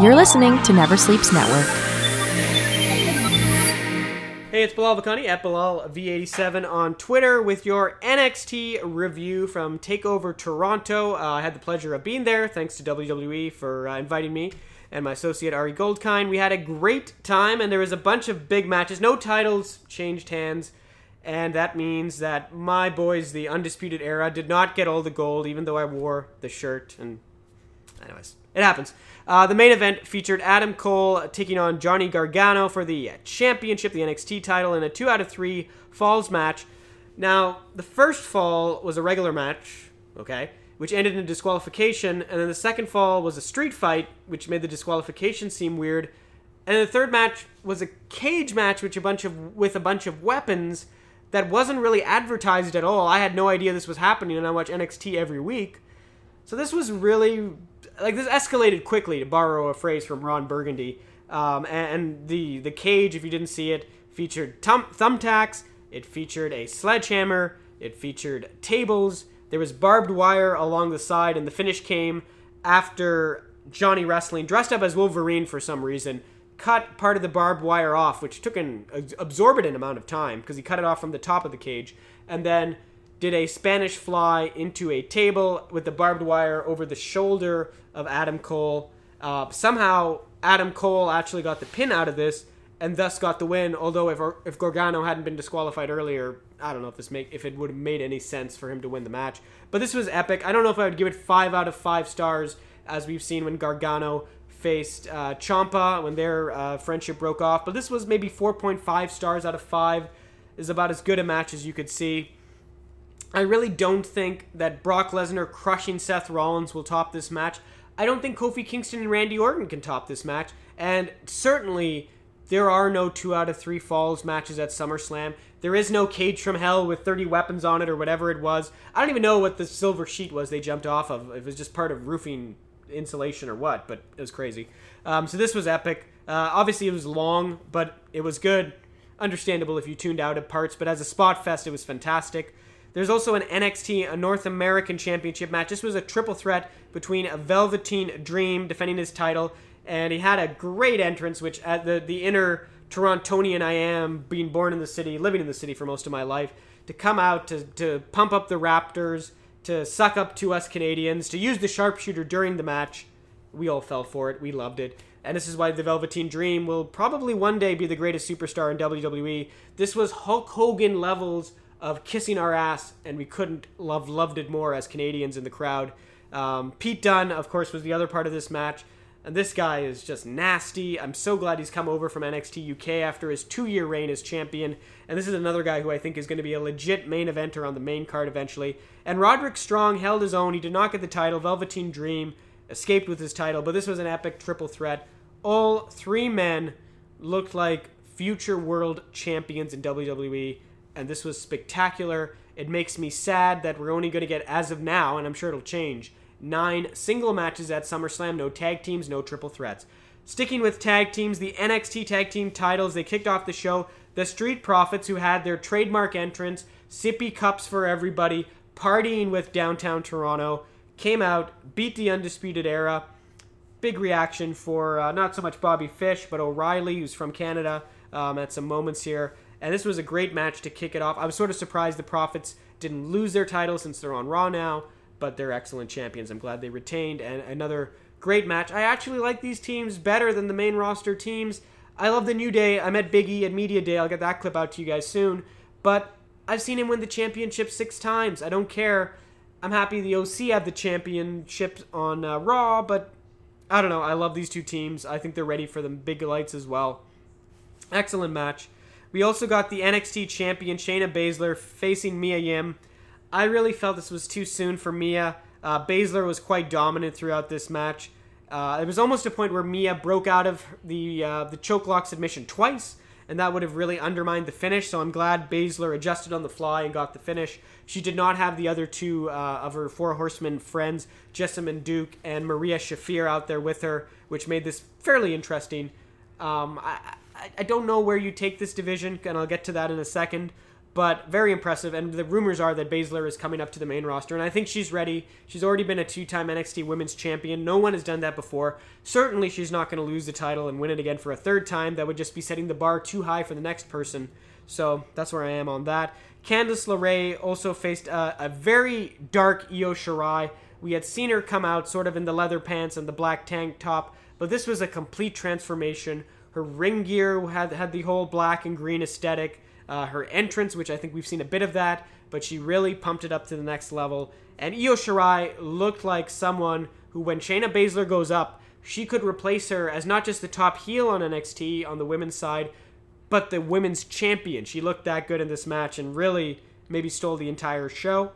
You're listening to Never Sleeps Network. Hey, it's Bilal Vakani at Bilal V87 on Twitter with your NXT review from Takeover Toronto. Uh, I had the pleasure of being there. Thanks to WWE for uh, inviting me and my associate Ari Goldkind. We had a great time, and there was a bunch of big matches. No titles changed hands, and that means that my boys, the Undisputed Era, did not get all the gold, even though I wore the shirt. And anyways, it happens. Uh, the main event featured Adam Cole taking on Johnny Gargano for the championship, the NXT title, in a two out of three falls match. Now, the first fall was a regular match, okay, which ended in disqualification, and then the second fall was a street fight, which made the disqualification seem weird. And the third match was a cage match, which a bunch of with a bunch of weapons that wasn't really advertised at all. I had no idea this was happening, and I watch NXT every week. So this was really like this escalated quickly, to borrow a phrase from Ron Burgundy. Um, and, and, the the cage, if you didn't see it, featured thumb, thumbtacks. It featured a sledgehammer. It featured tables. There was barbed wire along the side, and the finish came after Johnny Wrestling, dressed up as Wolverine for some reason, cut part of the barbed wire off, which took an absorbent amount of time because he cut it off from the top of the cage, and then did a Spanish fly into a table with the barbed wire over the shoulder of Adam Cole. Uh, somehow, Adam Cole actually got the pin out of this and thus got the win. Although if if Gargano hadn't been disqualified earlier, I don't know if this make if it would have made any sense for him to win the match. But this was epic. I don't know if I would give it five out of five stars, as we've seen when Gargano faced uh, Ciampa when their uh, friendship broke off. But this was maybe 4.5 stars out of five. Is about as good a match as you could see. I really don't think that Brock Lesnar crushing Seth Rollins will top this match. I don't think Kofi Kingston and Randy Orton can top this match. And certainly, there are no two out of three falls matches at SummerSlam. There is no cage from hell with 30 weapons on it or whatever it was. I don't even know what the silver sheet was they jumped off of. It was just part of roofing insulation or what, but it was crazy. Um, so this was epic. Uh, obviously, it was long, but it was good. Understandable if you tuned out at parts, but as a spot fest, it was fantastic. There's also an NXT, a North American Championship match. This was a triple threat between a Velveteen Dream defending his title, and he had a great entrance, which at the the inner Torontonian I am, being born in the city, living in the city for most of my life, to come out to to pump up the Raptors, to suck up to us Canadians, to use the sharpshooter during the match. We all fell for it. We loved it. And this is why the Velveteen Dream will probably one day be the greatest superstar in WWE. This was Hulk Hogan levels of kissing our ass, and we couldn't love loved it more as Canadians in the crowd. Um, Pete Dunne, of course, was the other part of this match, and this guy is just nasty. I'm so glad he's come over from NXT UK after his two-year reign as champion, and this is another guy who I think is going to be a legit main eventer on the main card eventually. And Roderick Strong held his own. He did not get the title. Velveteen Dream escaped with his title, but this was an epic triple threat. All three men looked like future world champions in WWE and this was spectacular. It makes me sad that we're only going to get, as of now, and I'm sure it'll change, nine single matches at SummerSlam, no tag teams, no triple threats. Sticking with tag teams, the NXT tag team titles, they kicked off the show. The Street Profits, who had their trademark entrance, sippy cups for everybody, partying with downtown Toronto, came out, beat the Undisputed Era. Big reaction for uh, not so much Bobby Fish, but O'Reilly, who's from Canada, um, at some moments here. And this was a great match to kick it off. I was sort of surprised the Profits didn't lose their title since they're on Raw now, but they're excellent champions. I'm glad they retained. And another great match. I actually like these teams better than the main roster teams. I love the New Day. I met Biggie at Media Day. I'll get that clip out to you guys soon. But I've seen him win the championship six times. I don't care. I'm happy the OC had the championship on uh, Raw, but I don't know. I love these two teams. I think they're ready for the big lights as well. Excellent match. We also got the NXT champion Shayna Baszler facing Mia Yim. I really felt this was too soon for Mia. Uh, Baszler was quite dominant throughout this match. Uh, it was almost a point where Mia broke out of the uh, the choke lock submission twice, and that would have really undermined the finish. So I'm glad Baszler adjusted on the fly and got the finish. She did not have the other two uh, of her four horsemen friends, Jessamyn Duke and Maria Shafir, out there with her, which made this fairly interesting. Um, I, I, I don't know where you take this division, and I'll get to that in a second. but very impressive. And the rumors are that Baszler is coming up to the main roster, and I think she's ready. She's already been a two time NXT Women's Champion. No one has done that before. Certainly, she's not going to lose the title and win it again for a third time. That would just be setting the bar too high for the next person. So that's where I am on that. Candice LeRae also faced a, a very dark Io Shirai. We had seen her come out sort of in the leather pants and the black tank top, but this was a complete transformation. Her ring gear had had the whole black and green aesthetic uh, her entrance, which I think we've seen a bit of that, but she really pumped it up to the next level. And Io Shirai looked like someone who, when Shayna Baszler goes up, she could replace her as not just the top heel on NXT on the women's side, but the women's champion. She looked that good in this match and really maybe stole the entire show.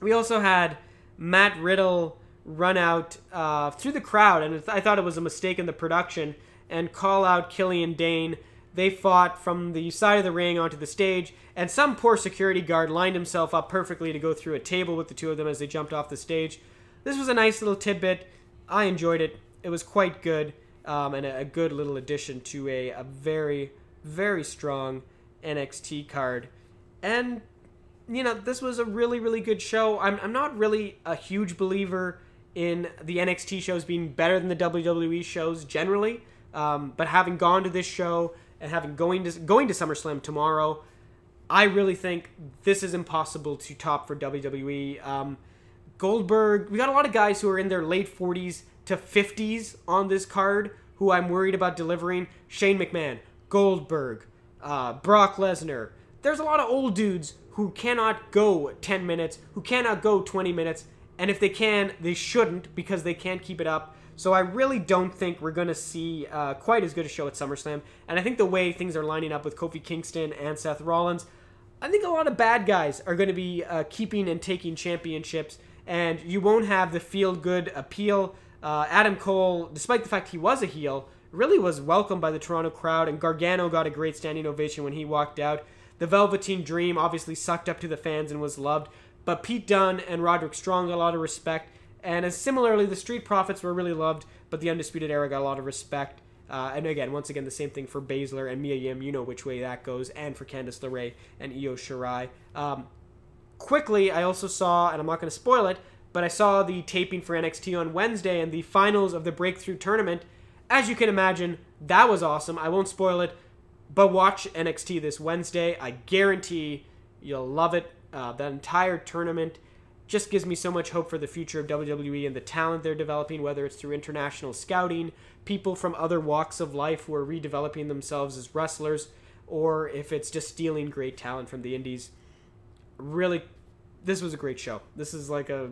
We also had Matt Riddle run out uh, through the crowd, and I thought it was a mistake in the production, and call out Killian Dain. they fought from the side of the ring onto the stage, and some poor security guard lined himself up perfectly to go through a table with the two of them as they jumped off the stage. This was a nice little tidbit. I enjoyed it. It was quite good, um, and a, a, good little addition to a, a very, very strong NXT card. And, you know, this was a really, really good show. I'm, I'm not really a huge believer in the NXT shows being better than the WWE shows generally, um, but having gone to this show, and having going to going to SummerSlam tomorrow, I really think this is impossible to top for WWE. Um, Goldberg, we got a lot of guys who are in their late 40s to 50s on this card who I'm worried about delivering. Shane McMahon, Goldberg, uh, Brock Lesnar. There's a lot of old dudes who cannot go 10 minutes, who cannot go 20 minutes, and if they can, they shouldn't because they can't keep it up. So I really don't think we're going to see uh, quite as good a show at SummerSlam. And I think the way things are lining up with Kofi Kingston and Seth Rollins, I think a lot of bad guys are going to be uh, keeping and taking championships, and you won't have the feel good appeal. Uh, Adam Cole, despite the fact he was a heel, really was welcomed by the Toronto crowd, and Gargano got a great standing ovation when he walked out. The Velveteen Dream obviously sucked up to the fans and was loved, but Pete Dunne and Roderick Strong a lot of respect. And as similarly, the Street Profits were really loved, but the Undisputed Era got a lot of respect. Uh, and again, once again, the same thing for Baszler and Mia Yim. You know which way that goes, and for Candice LeRae and Io Shirai. Um, quickly, I also saw, and I'm not going to spoil it, but I saw the taping for NXT on Wednesday and the finals of the Breakthrough Tournament. As you can imagine, that was awesome. I won't spoil it, but watch NXT this Wednesday. I guarantee you'll love it. Uh, that entire tournament just gives me so much hope for the future of WWE and the talent they're developing, whether it's through international scouting, people from other walks of life who are redeveloping themselves as wrestlers, or if it's just stealing great talent from the indies. Really, this was a great show. This is like a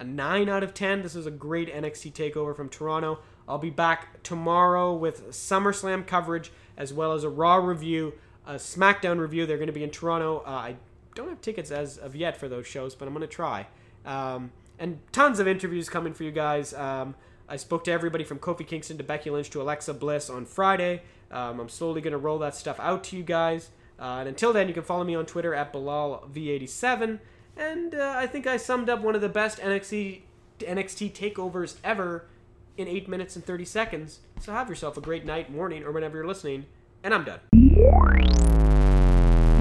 a 9 out of 10. This is a great NXT takeover from Toronto. I'll be back tomorrow with SummerSlam coverage as well as a Raw review, a SmackDown review. They're going to be in Toronto. Uh, I don't have tickets as of yet for those shows, but I'm to try. Um, and tons of interviews coming for you guys. Um, I spoke to everybody from Kofi Kingston to Becky Lynch to Alexa Bliss on Friday. Um, I'm slowly to roll that stuff out to you guys. Uh, and until then, you can follow me on Twitter at BilalV87. And uh, I think I summed up one of the best NXT, NXT takeovers ever in 8 minutes and 30 seconds. So have yourself a great night, morning, or whenever you're listening. And I'm done.